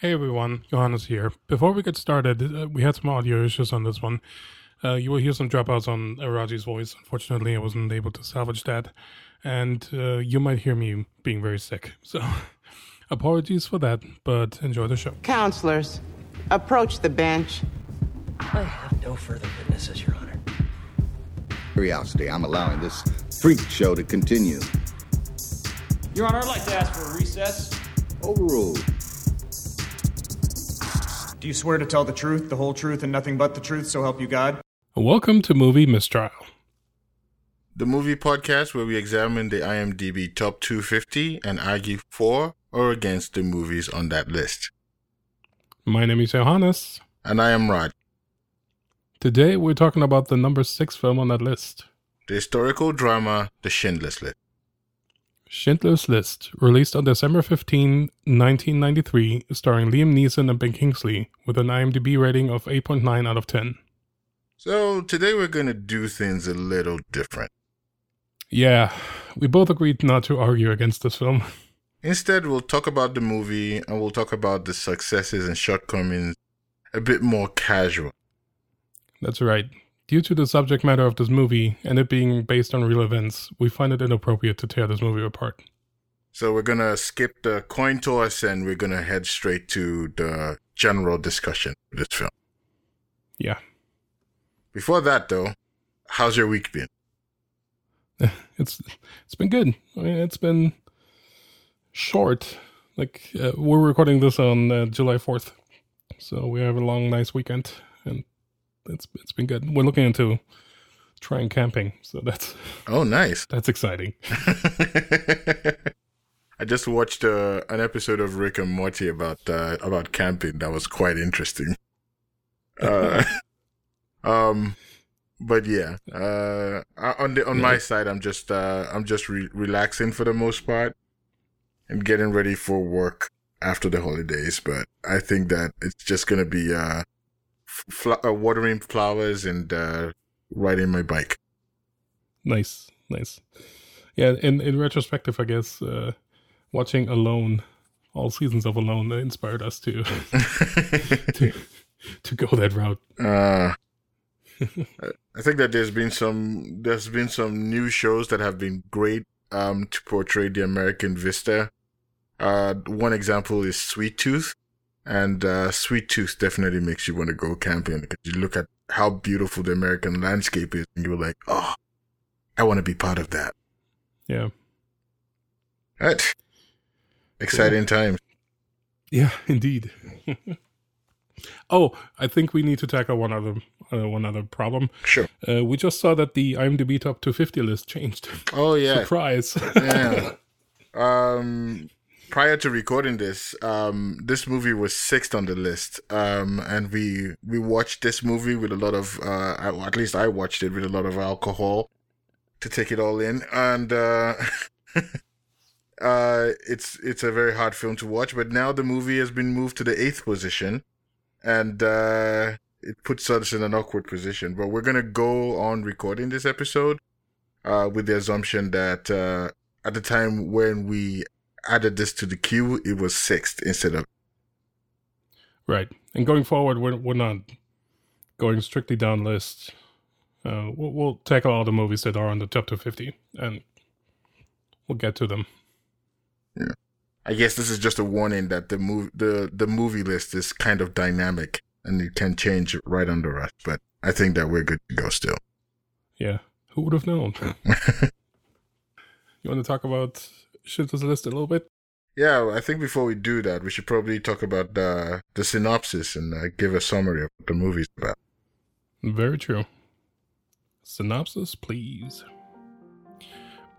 Hey everyone, Johannes here. Before we get started, uh, we had some audio issues on this one. Uh, you will hear some dropouts on Raji's voice. Unfortunately, I wasn't able to salvage that. And uh, you might hear me being very sick. So apologies for that, but enjoy the show. Counselors, approach the bench. I have no further witnesses, Your Honor. Curiosity, I'm allowing this freak show to continue. Your Honor, I'd like to ask for a recess. Overruled. Do you swear to tell the truth, the whole truth, and nothing but the truth, so help you God? Welcome to Movie Mistrial. The movie podcast where we examine the IMDb top 250 and argue for or against the movies on that list. My name is Johannes. And I am Rod. Today we're talking about the number six film on that list the historical drama The Schindler's List. Schindler's List, released on December 15, 1993, starring Liam Neeson and Ben Kingsley, with an IMDb rating of 8.9 out of 10. So, today we're going to do things a little different. Yeah, we both agreed not to argue against this film. Instead, we'll talk about the movie and we'll talk about the successes and shortcomings a bit more casual. That's right. Due to the subject matter of this movie and it being based on real events, we find it inappropriate to tear this movie apart. So we're going to skip the coin toss and we're going to head straight to the general discussion of this film. Yeah. Before that, though, how's your week been? It's it's been good. I mean, it's been short. Like uh, we're recording this on uh, July fourth, so we have a long, nice weekend, and it's it's been good. We're looking into trying camping, so that's oh nice. That's exciting. I just watched uh, an episode of Rick and Morty about uh, about camping. That was quite interesting. Uh, um, but yeah, uh, on the on my side, I'm just uh, I'm just re- relaxing for the most part and getting ready for work after the holidays. But I think that it's just gonna be uh, fl- uh watering flowers and uh, riding my bike. Nice, nice. Yeah, in in retrospective, I guess uh, watching Alone, all seasons of Alone, inspired us to to to go that route. Uh, I think that there's been some there's been some new shows that have been great um, to portray the American vista. Uh, one example is Sweet Tooth, and uh, Sweet Tooth definitely makes you want to go camping because you look at how beautiful the American landscape is, and you're like, oh, I want to be part of that. Yeah. Right. Exciting cool. times. Yeah, indeed. oh, I think we need to tackle one other uh, one other problem. Sure. Uh, we just saw that the IMDb top 250 list changed. Oh yeah. Surprise. yeah. Um prior to recording this, um, this movie was sixth on the list. Um, and we we watched this movie with a lot of, uh, at least I watched it with a lot of alcohol to take it all in, and uh, uh, it's it's a very hard film to watch. But now the movie has been moved to the eighth position, and uh, it puts us in an awkward position. But we're gonna go on recording this episode, uh, with the assumption that uh, at the time when we added this to the queue, it was sixth instead of. Right, and going forward, we're we're not going strictly down lists. Uh, we'll, we'll tackle all the movies that are on the top 250, and we'll get to them. Yeah, I guess this is just a warning that the move the the movie list is kind of dynamic and it can change right under us. But I think that we're good to go still. Yeah, who would have known? you want to talk about Schindler's List a little bit? Yeah, I think before we do that, we should probably talk about the the synopsis and uh, give a summary of what the movie's about. Very true. Synopsis, please.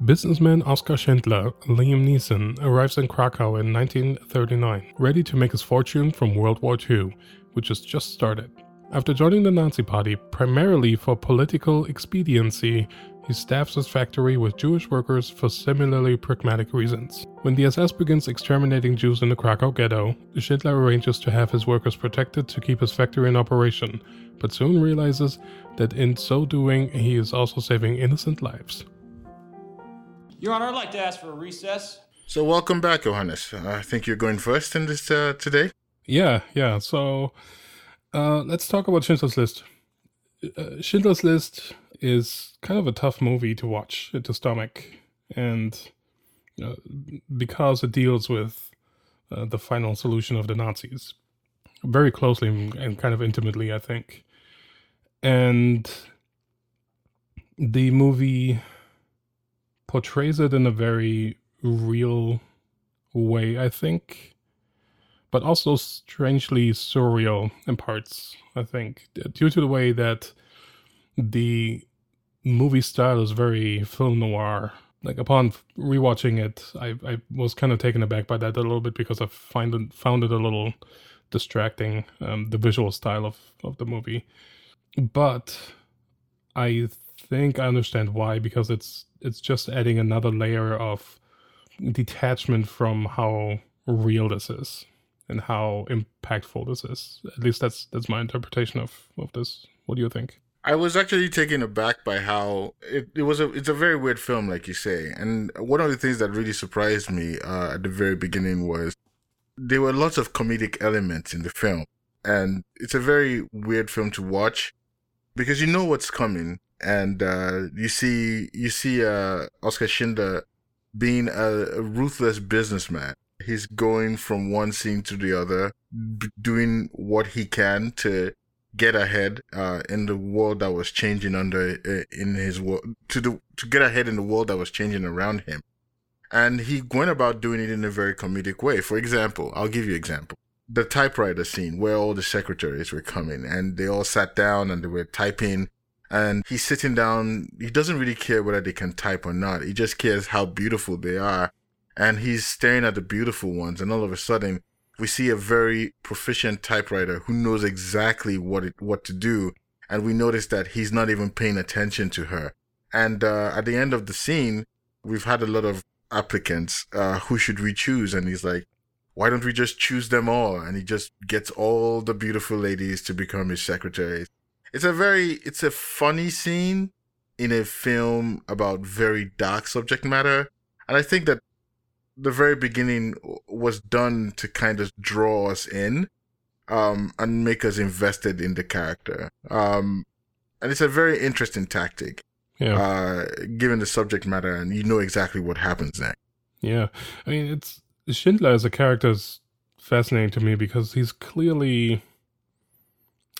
Businessman Oskar Schindler, Liam Neeson, arrives in Krakow in 1939, ready to make his fortune from World War II, which has just started. After joining the Nazi Party primarily for political expediency, he staffs his factory with Jewish workers for similarly pragmatic reasons. When the SS begins exterminating Jews in the Krakow ghetto, Schindler arranges to have his workers protected to keep his factory in operation, but soon realizes that in so doing, he is also saving innocent lives. Your Honor, I'd like to ask for a recess. So, welcome back, Johannes. I think you're going first in this uh, today. Yeah, yeah. So uh, let's talk about Schindler's List. Uh, Schindler's List is kind of a tough movie to watch to stomach, and uh, because it deals with uh, the final solution of the Nazis very closely and kind of intimately, I think. And the movie portrays it in a very real way, I think, but also strangely surreal in parts, I think, due to the way that the movie style is very film noir. Like upon rewatching it, I, I was kind of taken aback by that a little bit because I find it, found it a little distracting, um, the visual style of, of the movie. But I think I understand why because it's it's just adding another layer of detachment from how real this is and how impactful this is. At least that's that's my interpretation of of this. What do you think? I was actually taken aback by how it, it was a it's a very weird film, like you say. And one of the things that really surprised me uh, at the very beginning was there were lots of comedic elements in the film, and it's a very weird film to watch because you know what's coming, and uh, you see you see uh, Oskar Schindler being a, a ruthless businessman. He's going from one scene to the other, b- doing what he can to get ahead uh, in the world that was changing under uh, in his world to the to get ahead in the world that was changing around him. And he went about doing it in a very comedic way. For example i'll give you an example. The typewriter scene where all the secretaries were coming and they all sat down and they were typing. And he's sitting down. He doesn't really care whether they can type or not. He just cares how beautiful they are. And he's staring at the beautiful ones. And all of a sudden we see a very proficient typewriter who knows exactly what it, what to do. And we notice that he's not even paying attention to her. And uh, at the end of the scene we've had a lot of applicants uh, who should we choose? And he's like why don't we just choose them all? And he just gets all the beautiful ladies to become his secretaries. It's a very it's a funny scene in a film about very dark subject matter. And i think that the very beginning was done to kind of draw us in um, and make us invested in the character. Um, and it's a very interesting tactic, Yeah. uh, given the subject matter, and you know exactly what happens next. Yeah, I mean, it's Schindler as a character is fascinating to me because he's clearly.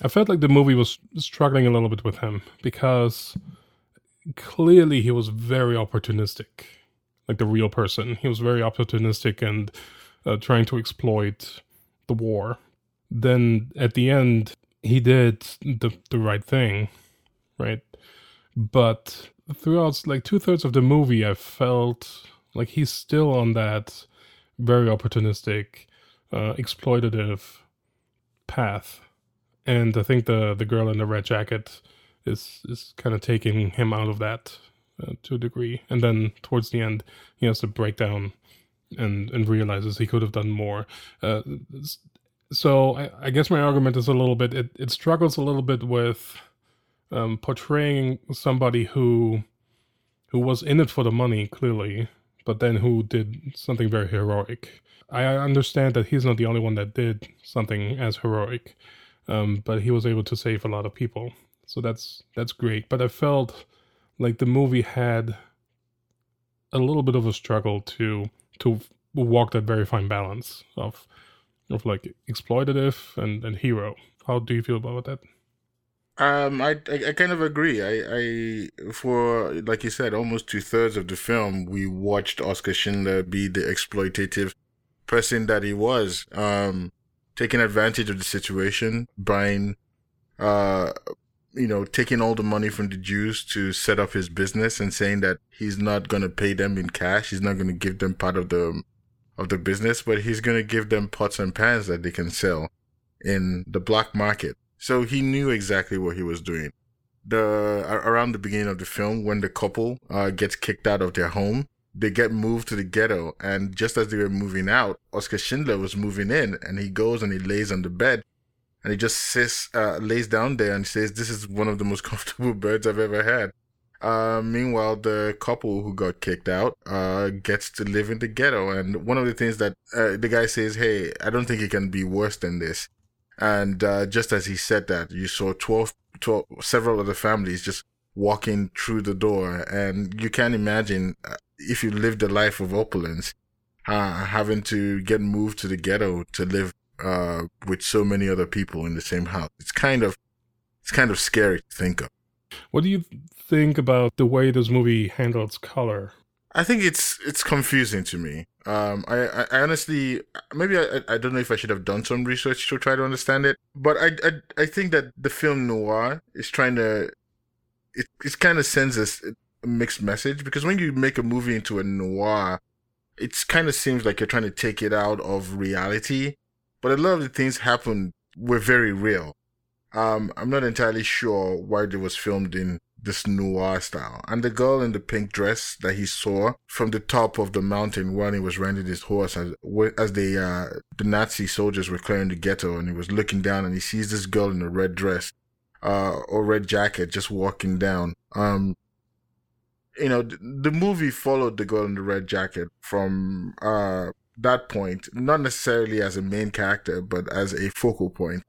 I felt like the movie was struggling a little bit with him because clearly he was very opportunistic, like the real person. He was very opportunistic and uh, trying to exploit the war. Then at the end, he did the the right thing, right? But throughout like two thirds of the movie, I felt like he's still on that very opportunistic, uh, exploitative path, and I think the the girl in the red jacket is is kind of taking him out of that uh, to a degree. And then towards the end, he has to break down and and realizes he could have done more. Uh, so I, I guess my argument is a little bit it, it struggles a little bit with um, portraying somebody who who was in it for the money clearly but then who did something very heroic i understand that he's not the only one that did something as heroic um, but he was able to save a lot of people so that's that's great but i felt like the movie had a little bit of a struggle to to walk that very fine balance of of like exploitative and, and hero how do you feel about that Um, I, I I kind of agree. I I for like you said, almost two thirds of the film, we watched Oskar Schindler be the exploitative person that he was, um, taking advantage of the situation, buying, uh, you know, taking all the money from the Jews to set up his business and saying that he's not gonna pay them in cash. He's not gonna give them part of the of the business, but he's gonna give them pots and pans that they can sell in the black market. So he knew exactly what he was doing. The around the beginning of the film, when the couple uh, gets kicked out of their home, they get moved to the ghetto, and just as they were moving out, Oskar Schindler was moving in, and he goes and he lays on the bed, and he just sits, uh, lays down there and says, "This is one of the most comfortable beds I've ever had." Uh, meanwhile, the couple who got kicked out uh, gets to live in the ghetto. And one of the things that uh, the guy says, Hey, I don't think it can be worse than this. And uh, just as he said that, you saw 12, 12, several of the families just walking through the door. And you can imagine uh, if you lived a life of opulence, uh, having to get moved to the ghetto to live uh, with so many other people in the same house. It's kind of it's kind of scary to think of. What do you think about the way this movie handles color? I think it's it's confusing to me. Um, I, I, I honestly maybe I I don't know if I should have done some research to try to understand it, but I I, I think that the film noir is trying to it it kind of sends us a mixed message because when you make a movie into a noir, it kind of seems like you're trying to take it out of reality, but a lot of the things happened were very real. Um, I'm not entirely sure why it was filmed in this noir style. And the girl in the pink dress that he saw from the top of the mountain when he was riding his horse as, as the, uh, the Nazi soldiers were clearing the ghetto and he was looking down and he sees this girl in a red dress, uh, or red jacket just walking down. Um, you know, the movie followed the girl in the red jacket from, uh, that point, not necessarily as a main character, but as a focal point.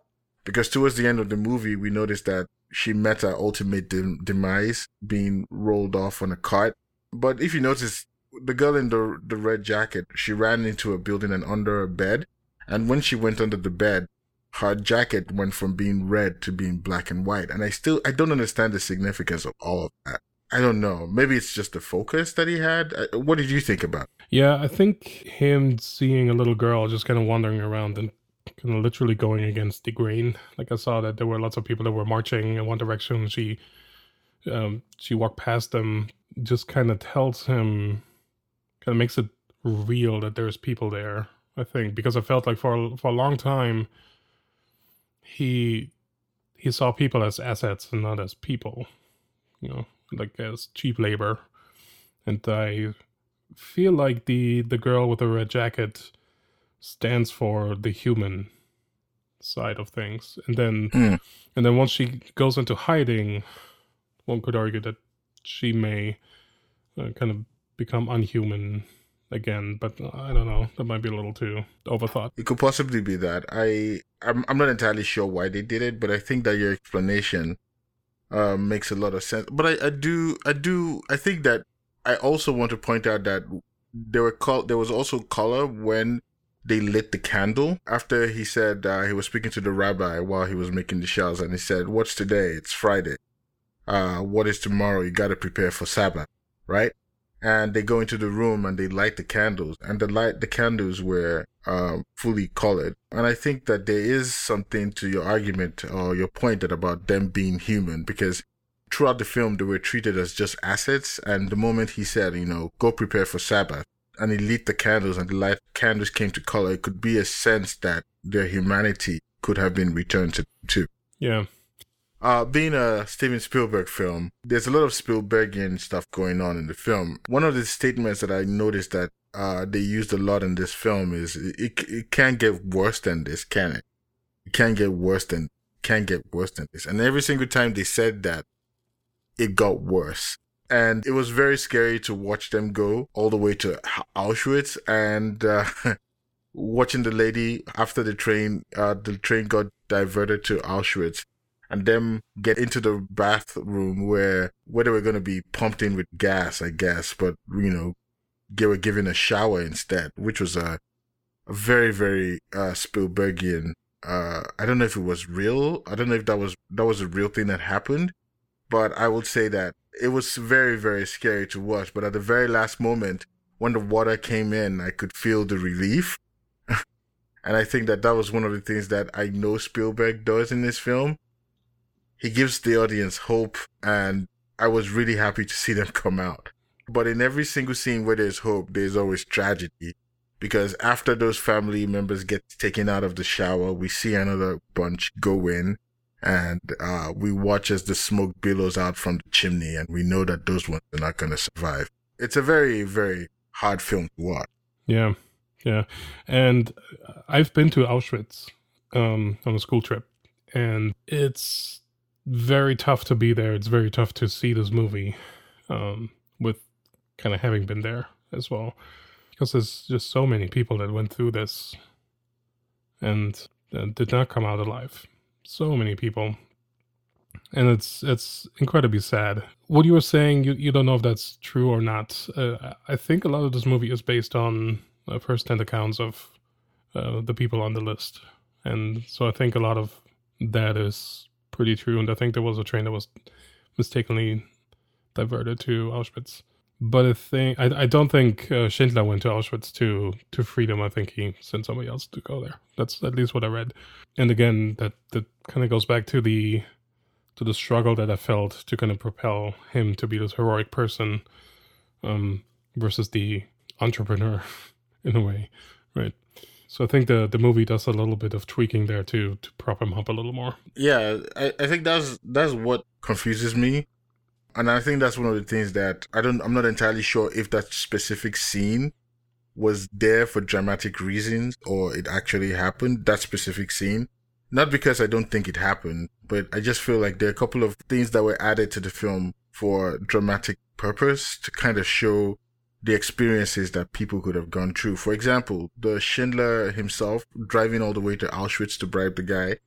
Because towards the end of the movie, we noticed that she met her ultimate demise being rolled off on a cart. But if you notice, the girl in the the red jacket, she ran into a building and under a bed. And when she went under the bed, her jacket went from being red to being black and white. And I still, I don't understand the significance of all of that. I don't know. Maybe it's just the focus that he had. Uh, what did you think about? Yeah, I think him seeing a little girl just kind of wandering around and kind of literally going against the grain. Like I saw that there were lots of people that were marching in one direction. She um, she walked past them, just kind of tells him, kind of makes it real that there's people there. I think because I felt like for for a long time he he saw people as assets and not as people, you know, like as cheap labor. And I feel like the the girl with the red jacket stands for the human side of things and then mm. and then once she goes into hiding one could argue that she may uh, kind of become unhuman again but i don't know that might be a little too overthought it could possibly be that i i'm, I'm not entirely sure why they did it but i think that your explanation uh, makes a lot of sense. But I, I do i do i think that i also want to point out that there were col- there was also color when they lit the candle. After he said uh, he was speaking to the rabbi while he was making the shells and he said what's today? It's friday. Uh, what is tomorrow? You got to prepare for sabbath right? And they go into the room and they light the candles. And the light the candles were um, fully colored and i think that there is something to your argument or your point that about them being human because throughout the film they were treated as just assets and the moment he said you know go prepare for sabbath and he lit the candles and the light candles came to color, it could be a sense that their humanity could have been returned to too. Yeah. Uh, being a Steven Spielberg film, there's a lot of Spielbergian stuff going on in the film. One of the statements that I noticed that uh, they used a lot in this film is it, it can't get worse than this, can it? It can't get worse than, can't get worse than this. And every single time they said that, it got worse and it was very scary to watch them go all the way to Auschwitz and uh, watching the lady after the train uh, the train got diverted to Auschwitz and them get into the bathroom where where they were going to be pumped in with gas I guess but you know they were given a shower instead which was a, a very very uh, Spielbergian uh, I don't know if it was real I don't know if that was that was a real thing that happened but I would say that it was very, very scary to watch. But at the very last moment, when the water came in, I could feel the relief. and I think that that was one of the things that I know Spielberg does in this film. He gives the audience hope, and I was really happy to see them come out. But in every single scene where there's hope, there's always tragedy. Because after those family members get taken out of the shower, we see another bunch go in and uh, we watch as the smoke billows out from the chimney, and we know that those ones are not going to survive. It's a very, very hard film to watch. Yeah, yeah, and I've been to Auschwitz um, on a school trip, and it's very tough to be there. It's very tough to see this movie um, with kind of having been there as well, because there's just so many people that went through this and uh, did not come out alive. So many people, and it's it's incredibly sad. What you were saying, you you don't know if that's true or not. Uh, I think a lot of this movie is based on uh, first-hand accounts of uh, the people on the list, and so I think a lot of that is pretty true. And I think there was a train that was mistakenly diverted to Auschwitz. But I think I, I don't think uh, Schindler went to Auschwitz to to freedom. I think he sent somebody else to go there. That's at least what I read. And again, that that kind of goes back to the to the struggle that I felt to kind of propel him to be this heroic person, um, versus the entrepreneur, in a way, right? So I think the the movie does a little bit of tweaking there to to prop him up a little more. Yeah, I, I think that's that's what confuses me. And I think that's one of the things that I don't I'm not entirely sure if that specific scene was there for dramatic reasons or it actually happened, that specific scene. Not because I don't think it happened, but I just feel like there are a couple of things that were added to the film for dramatic purpose to kind of show the experiences that people could have gone through. For example, the Schindler himself driving all the way to Auschwitz to bribe the guy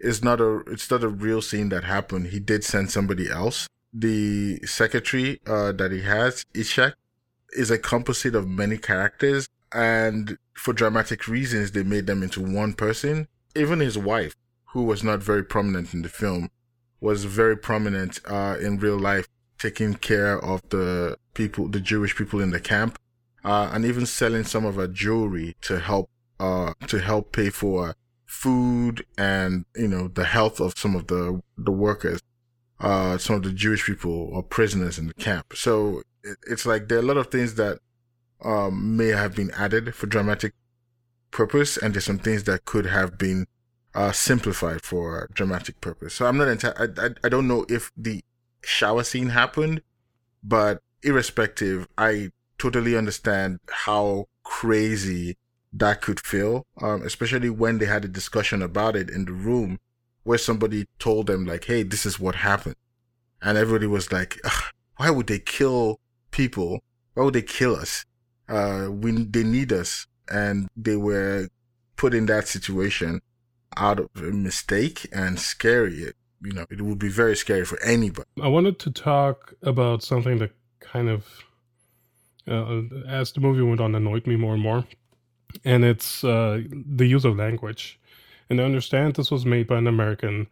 is not a it's not a real scene that happened. He did send somebody else. The secretary uh, that he has, Itzhak, is a composite of many characters, and for dramatic reasons, they made them into one person. Even his wife, who was not very prominent in the film, was very prominent uh, in real life taking care of the people, the Jewish people in the camp, uh, and even selling some of her jewelry to help, uh, to help pay for food and, you know, the health of some of the, the workers, uh, some of the Jewish people or prisoners in the camp. So it, it's like there are a lot of things that, um, may have been added for dramatic purpose, and there's some things that could have been, uh, simplified for dramatic purpose. So I'm not enti- I, I, I don't know if the shower scene happened, but irrespective, I totally understand how crazy that could feel, um, especially when they had a discussion about it in the room where somebody told them like, "Hey, this is what happened," and everybody was like, "Why would they kill people? Why would they kill us? Uh, we they need us," and they were put in that situation out of a mistake and scary you know, it would be very scary for anybody. I wanted to talk about something that kind of, uh, as the movie went on, annoyed me more and more, and it's uh, the use of language. And I understand this was made by an American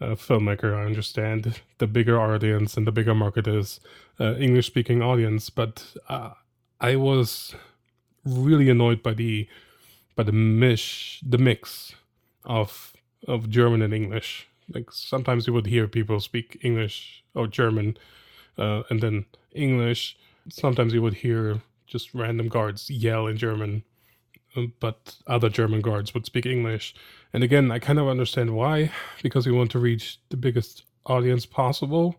uh, filmmaker. I understand the bigger audience and the bigger market is uh, English speaking audience, but uh, I was really annoyed by the by the mish the mix of of German and English like sometimes you would hear people speak English or German, uh, and then English. Sometimes you would hear just random guards yell in German, but other German guards would speak English. And again, I kind of understand why, because we want to reach the biggest audience possible.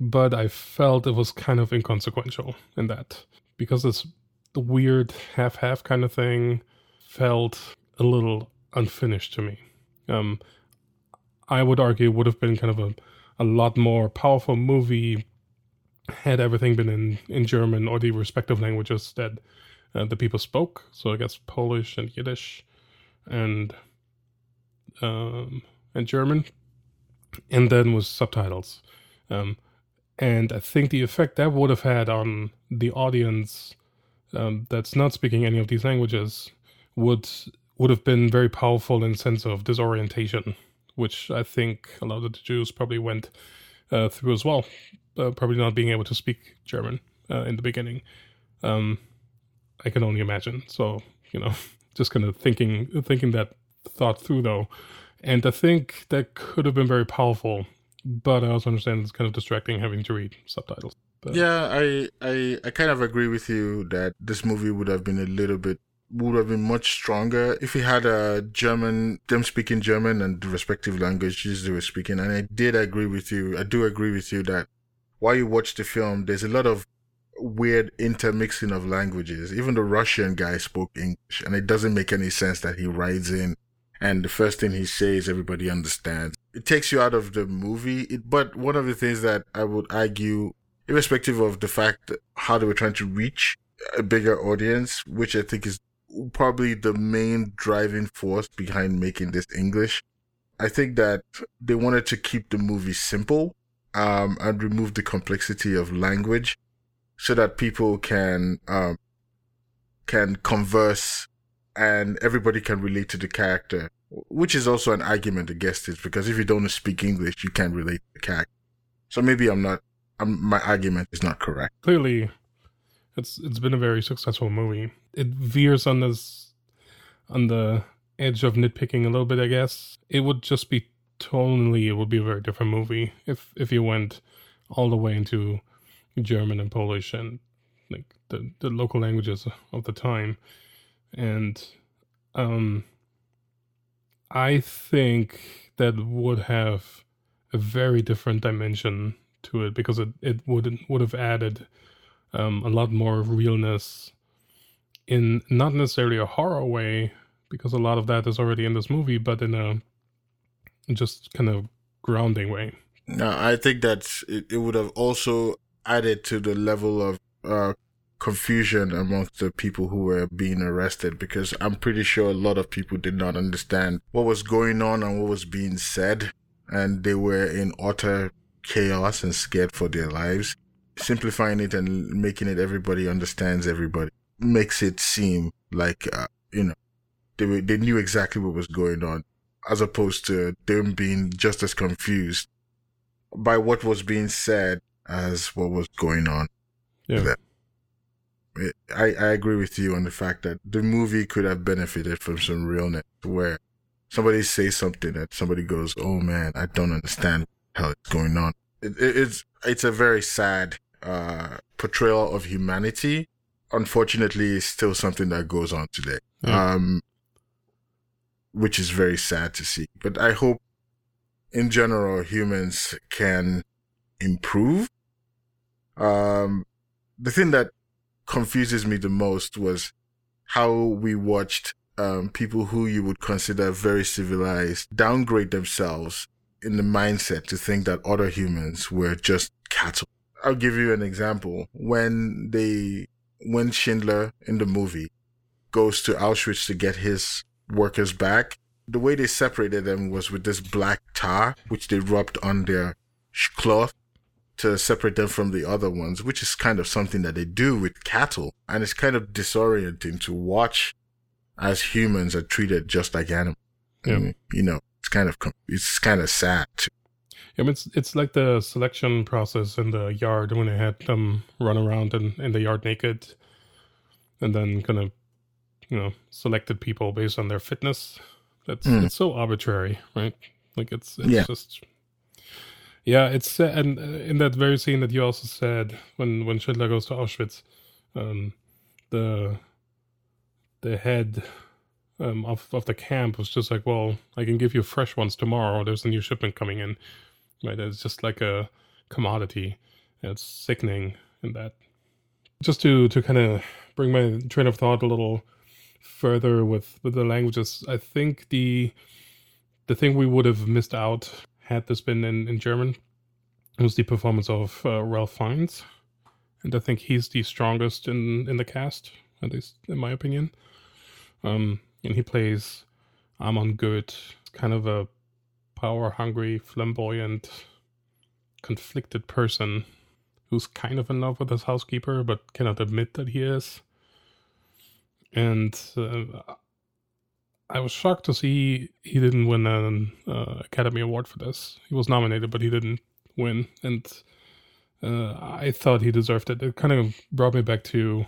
But I felt it was kind of inconsequential in that because this the weird half half kind of thing felt a little unfinished to me. Um, I would argue would have been kind of a, a lot more powerful movie had everything been in, in German or the respective languages that uh, the people spoke. So I guess Polish and Yiddish and um, and German, and then with subtitles. Um, and I think the effect that would have had on the audience um, that's not speaking any of these languages would would have been very powerful in sense of disorientation which I think a lot of the Jews probably went uh, through as well, uh, probably not being able to speak German uh, in the beginning. Um, I can only imagine. So you know, just kind of thinking thinking that thought through though, and I think that could have been very powerful. But I also understand it's kind of distracting having to read subtitles. But. Yeah, I, I I kind of agree with you that this movie would have been a little bit would have been much stronger if we had a German, them speaking German and the respective languages they were speaking. And I did agree with you. I do agree with you that while you watch the film, there's a lot of weird intermixing of languages. Even the Russian guy spoke English and it doesn't make any sense that he rides in and the first thing he says, everybody understands. It takes you out of the movie. It, but one of the things that I would argue irrespective of the fact how they were trying to reach a bigger audience, which I think is probably the main driving force behind making this English. I think that they wanted to keep the movie simple um, and remove the complexity of language so that people can um, can converse and everybody can relate to the character, which is also an argument against it because if you don't speak English, you can't relate to the character. So maybe I'm not, I'm, my argument is not correct. Clearly, it's it's been a very successful movie. It veers on this on the edge of nitpicking a little bit, I guess. It would just be tonally, it would be a very different movie if if you went all the way into German and Polish and like the the local languages of the time, and um, I think that would have a very different dimension to it because it it would would have added um, a lot more realness in not necessarily a horror way because a lot of that is already in this movie, but in a just kind of grounding way. No, I think that it, it would have also added to the level of uh, confusion amongst the people who were being arrested because I'm pretty sure a lot of people did not understand what was going on and what was being said, and they were in utter chaos and scared for their lives. Simplifying it and making it everybody understands everybody makes it seem like uh, you know they were, they knew exactly what was going on, as opposed to them being just as confused by what was being said as what was going on. Yeah. I, I agree with you on the fact that the movie could have benefited from some realness where somebody says something that somebody goes, Oh man, I don't understand how it's going on. It, it, it's, it's a very sad, uh, portrayal of humanity. Unfortunately, it's still something that goes on today. Yeah. Um, which is very sad to see, but I hope in general humans can improve. Um, the thing that confuses me the most was how we watched um, people who you would consider very civilized downgrade themselves in the mindset to think that other humans were just cattle. I'll give you an example. When they, when Schindler in the movie goes to Auschwitz to get his workers back, the way they separated them was with this black tar, which they rubbed on their cloth to separate them from the other ones, which is kind of something that they do with cattle. And it's kind of disorienting to watch as humans are treated just like animals. Yeah. And, you know, it's kind of, it's kind of sad. Too. I mean, it's it's like the selection process in the yard when they had them run around in, in the yard naked, and then kind of, you know, selected people based on their fitness. That's Mm. it's so arbitrary, right? Like it's it's Yeah. just yeah. It's uh, and uh, in that very scene that you also said when when Schindler goes to Auschwitz, um, the the head um, of of the camp was just like, well, I can give you fresh ones tomorrow. There's a new shipment coming in. Right? It's just like a commodity. It's sickening in that. Just to to kind of bring my train of thought a little further with with the languages, I think the the thing we would have missed out had this been in, in German was the performance of uh, Ralph Fiennes, and I think he's the strongest in in the cast, at least in my opinion. Um, and he plays Amon Goeth, kind of a power hungry, flamboyant, conflicted person who's kind of in love with his housekeeper but cannot admit that he is. And uh, I was shocked to see he didn't win an uh, Academy Award for this. He was nominated, but he didn't win. And uh, I thought he deserved it. It kind of brought me back to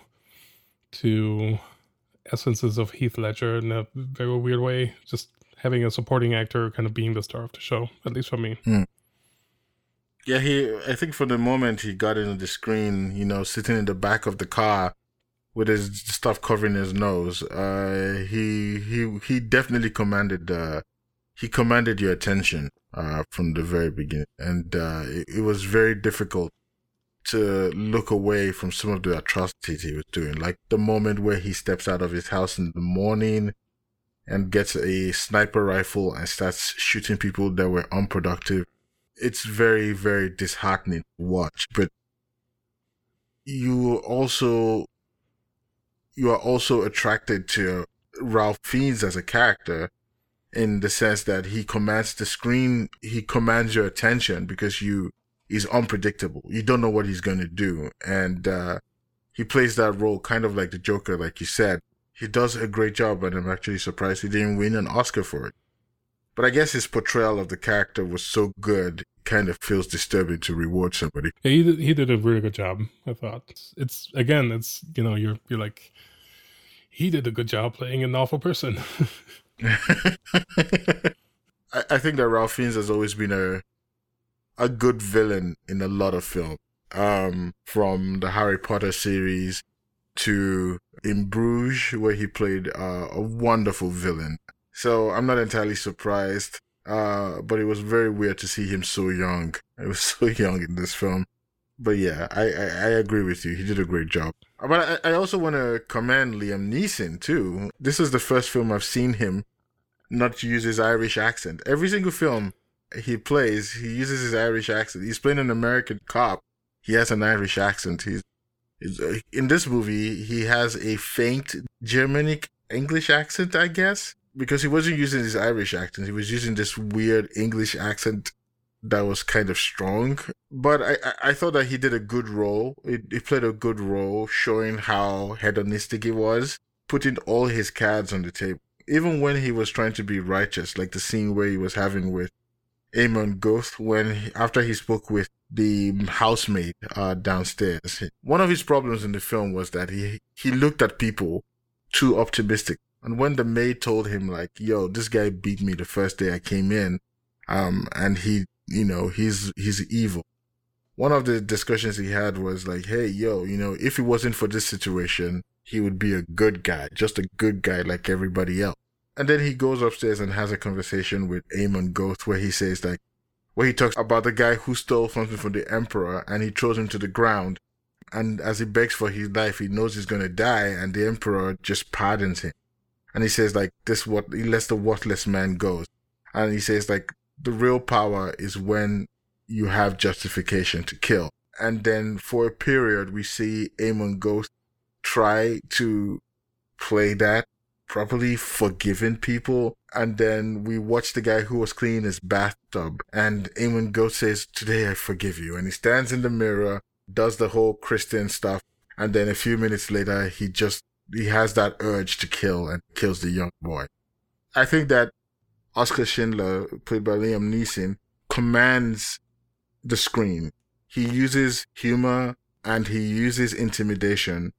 to essences of Heath Ledger in a very weird way. Just having a supporting actor kind of being the star of the show, at least for me. Yeah, he. I think for the moment he got into the screen, you know, sitting in the back of the car with his stuff covering his nose. Uh, he he he definitely commanded. Uh, he commanded your attention uh, from the very beginning, and uh, it, it was very difficult to look away from some of the atrocities he was doing. Like the moment where he steps out of his house in the morning and gets a sniper rifle and starts shooting people that were unproductive it's very very disheartening to watch but you also you are also attracted to Ralph Fiennes as a character in the sense that he commands the screen, he commands your attention because you he's unpredictable. You don't know what he's going to do, and uh, he plays that role kind of like the Joker, like you said. He does a great job, and I'm actually surprised he didn't win an Oscar for it. But I guess his portrayal of the character was so good, kind of feels disturbing to reward somebody. Yeah, he did, he did a really good job. I thought it's, it's again, it's you know, you're you're like, he did a good job playing an awful person. I, I think that Ralph Fiennes has always been a a good villain in a lot of film. Um, from the Harry Potter series to in Bruges, where he played uh, a wonderful villain. So I'm not entirely surprised. Uh, but it was very weird to see him so young. He was so young in this film. But yeah, I, I, I agree with you. He did a great job. But I, I also want to commend Liam Neeson too. This is the first film I've seen him not use his Irish accent. Every single film he plays, he uses his Irish accent. He's playing an American cop. He has an Irish accent. He's, he's uh, in this movie. He has a faint Germanic English accent, I guess, because he wasn't using his Irish accent. He was using this weird English accent that was kind of strong. But I, I, thought that he did a good role. He, played a good role, showing how hedonistic he was, putting all his cards on the table even when he was trying to be righteous, like the scene where he was having with Amon Goeth, when he, after he spoke with the housemaid uh, downstairs, one of his problems in the film was that he he looked at people too optimistic. And when the maid told him like, "Yo, this guy beat me the first day I came in," um, and he, you know, he's he's evil. One of the discussions he had was like, "Hey, yo, you know, if it wasn't for this situation, he would be a good guy, just a good guy like everybody else. And then he goes upstairs and has a conversation with Amon Goeth where he says like, where he talks about the guy who stole something from the emperor and he throws him to the ground. And as he begs for his life, he knows he's going to die and the emperor just pardons him. And he says like, this what, he lets the worthless man go. And he says like, the real power is when you have justification to kill. And then for a period, we see Amon Goeth try to play that properly, forgiving people. And then we watch the guy who was cleaning his bathtub and Amon Goeth says, today I forgive you. And he stands in the mirror, does the whole Christian stuff. And then a few minutes later, he just, he has that urge to kill and kills the young boy. I think that Oskar Schindler, played by Liam Neeson, commands the screen. He uses humor and he uses intimidation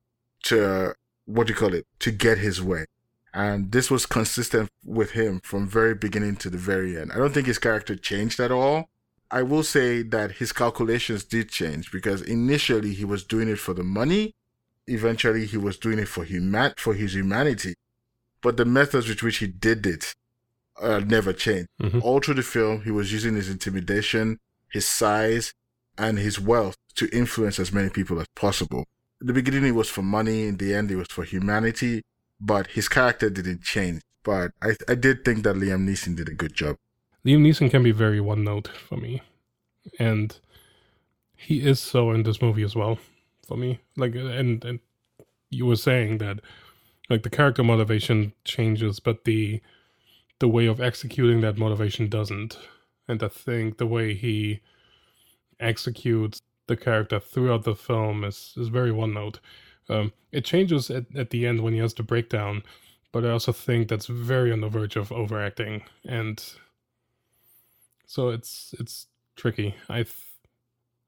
to what do you call it to get his way and this was consistent with him from very beginning to the very end i don't think his character changed at all i will say that his calculations did change because initially he was doing it for the money eventually he was doing it for human for his humanity but the methods with which he did it uh, never changed mm-hmm. all through the film he was using his intimidation his size and his wealth to influence as many people as possible In the beginning it was for money, in the end it was for humanity, but his character didn't change. But I I did think that Liam Neeson did a good job. Liam Neeson can be very one note for me. And he is so in this movie as well for me. Like and and you were saying that like the character motivation changes, but the the way of executing that motivation doesn't. And I think the way he executes the character throughout the film is is very one note. Um, it changes at, at the end when he has the breakdown, but I also think that's very on the verge of overacting, and so it's it's tricky. I,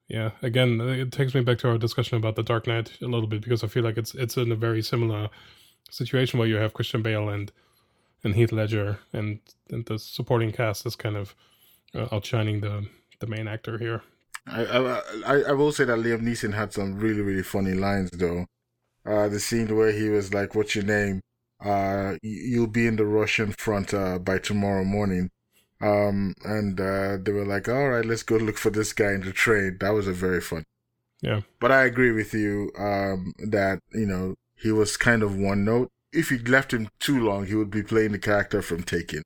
yeah, again, it takes me back to our discussion about the Dark Knight a little bit because I feel like it's it's in a very similar situation where you have Christian Bale and and Heath Ledger, and and the supporting cast is kind of uh, outshining the the main actor here. I, I I will say that Liam Neeson had some really really funny lines though. Uh, the scene where he was like, "What's your name? Uh, you'll be in the Russian front uh, by tomorrow morning." Um, and uh, they were like, "All right, let's go look for this guy in the train." That was a very fun. Yeah. But I agree with you um, that you know he was kind of one note. If you left him too long, he would be playing the character from Taken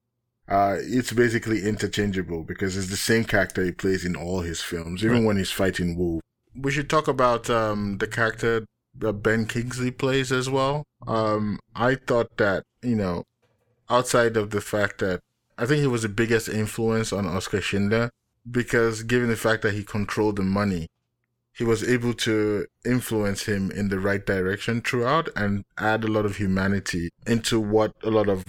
uh, it's basically interchangeable because it's the same character he plays in all his films, even right. when he's fighting wolf, we should talk about um, the character that Ben Kingsley plays as well. Um, I thought that you know, outside of the fact that I think he was the biggest influence on Oskar Schindler because given the fact that he controlled the money, he was able to influence him in the right direction throughout and add a lot of humanity into what a lot of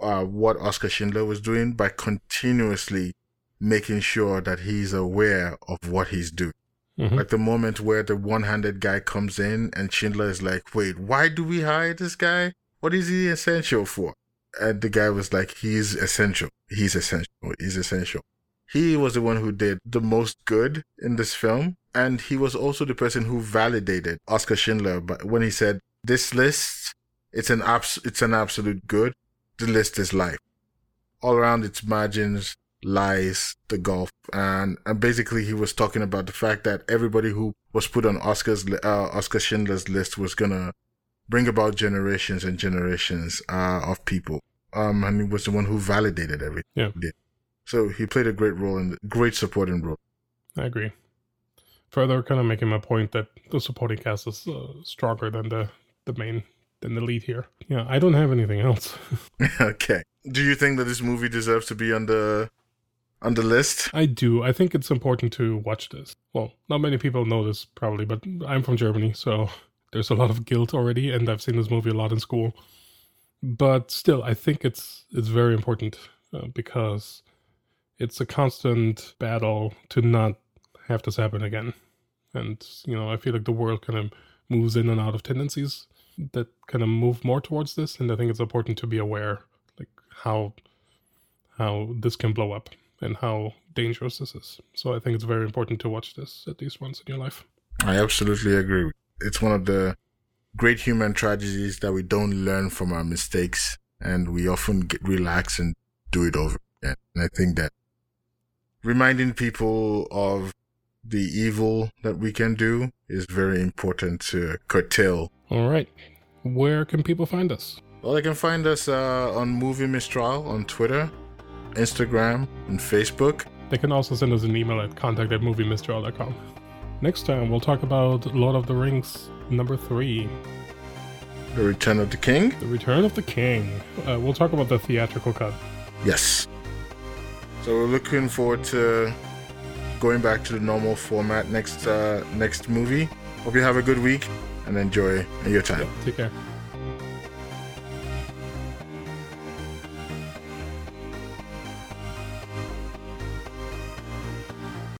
uh, what Oskar Schindler was doing by continuously making sure that he's aware of what he's doing. Mhm. Like the moment where the one handed guy comes in and Schindler is like, wait, why do we hire this guy? What is he essential for? And the guy was like, he's essential. He's essential. He's essential. He was the one who did the most good in this film. And he was also the person who validated Oskar Schindler. But when he said, this list, it's an abs- it's an absolute good. The list is life. All around its margins lies the gulf. And, and basically he was talking about the fact that everybody who was put on Oskar's, uh, Oskar Schindler's list was gonna bring about generations and generations, uh, of people. Um, and he was the one who validated everything. Yeah. he did. So he played a great role and great supporting role. I agree. Further, kind of making my point that the supporting cast is uh, stronger than the the main than the lead here. Yeah, I don't have anything else. okay. Do you think that this movie deserves to be on the on the list? I do. I think it's important to watch this. Well, not many people know this probably, but I'm from Germany, so there's a lot of guilt already, and I've seen this movie a lot in school. But still, I think it's it's very important uh, because it's a constant battle to not have this happen again. And you know, I feel like the world kind of moves in and out of tendencies that kind of move more towards this, and I think it's important to be aware, like how how this can blow up and how dangerous this is. So I think it's very important to watch this at least once in your life. I absolutely agree. It's one of the great human tragedies that we don't learn from our mistakes and we often get relax and do it over again. And I think that reminding people of the evil that we can do is very important to curtail. All right. Where can people find us? Well, they can find us uh, on Movie Mistral on Twitter, Instagram, and Facebook. They can also send us an email at contact at moviemistral.com. Next time, we'll talk about Lord of the Rings number three, The Return of the King. The Return of the King. Uh, we'll talk about the theatrical cut. Yes. So we're looking forward to going back to the normal format next uh, next movie. Hope you have a good week and enjoy your time. Take care.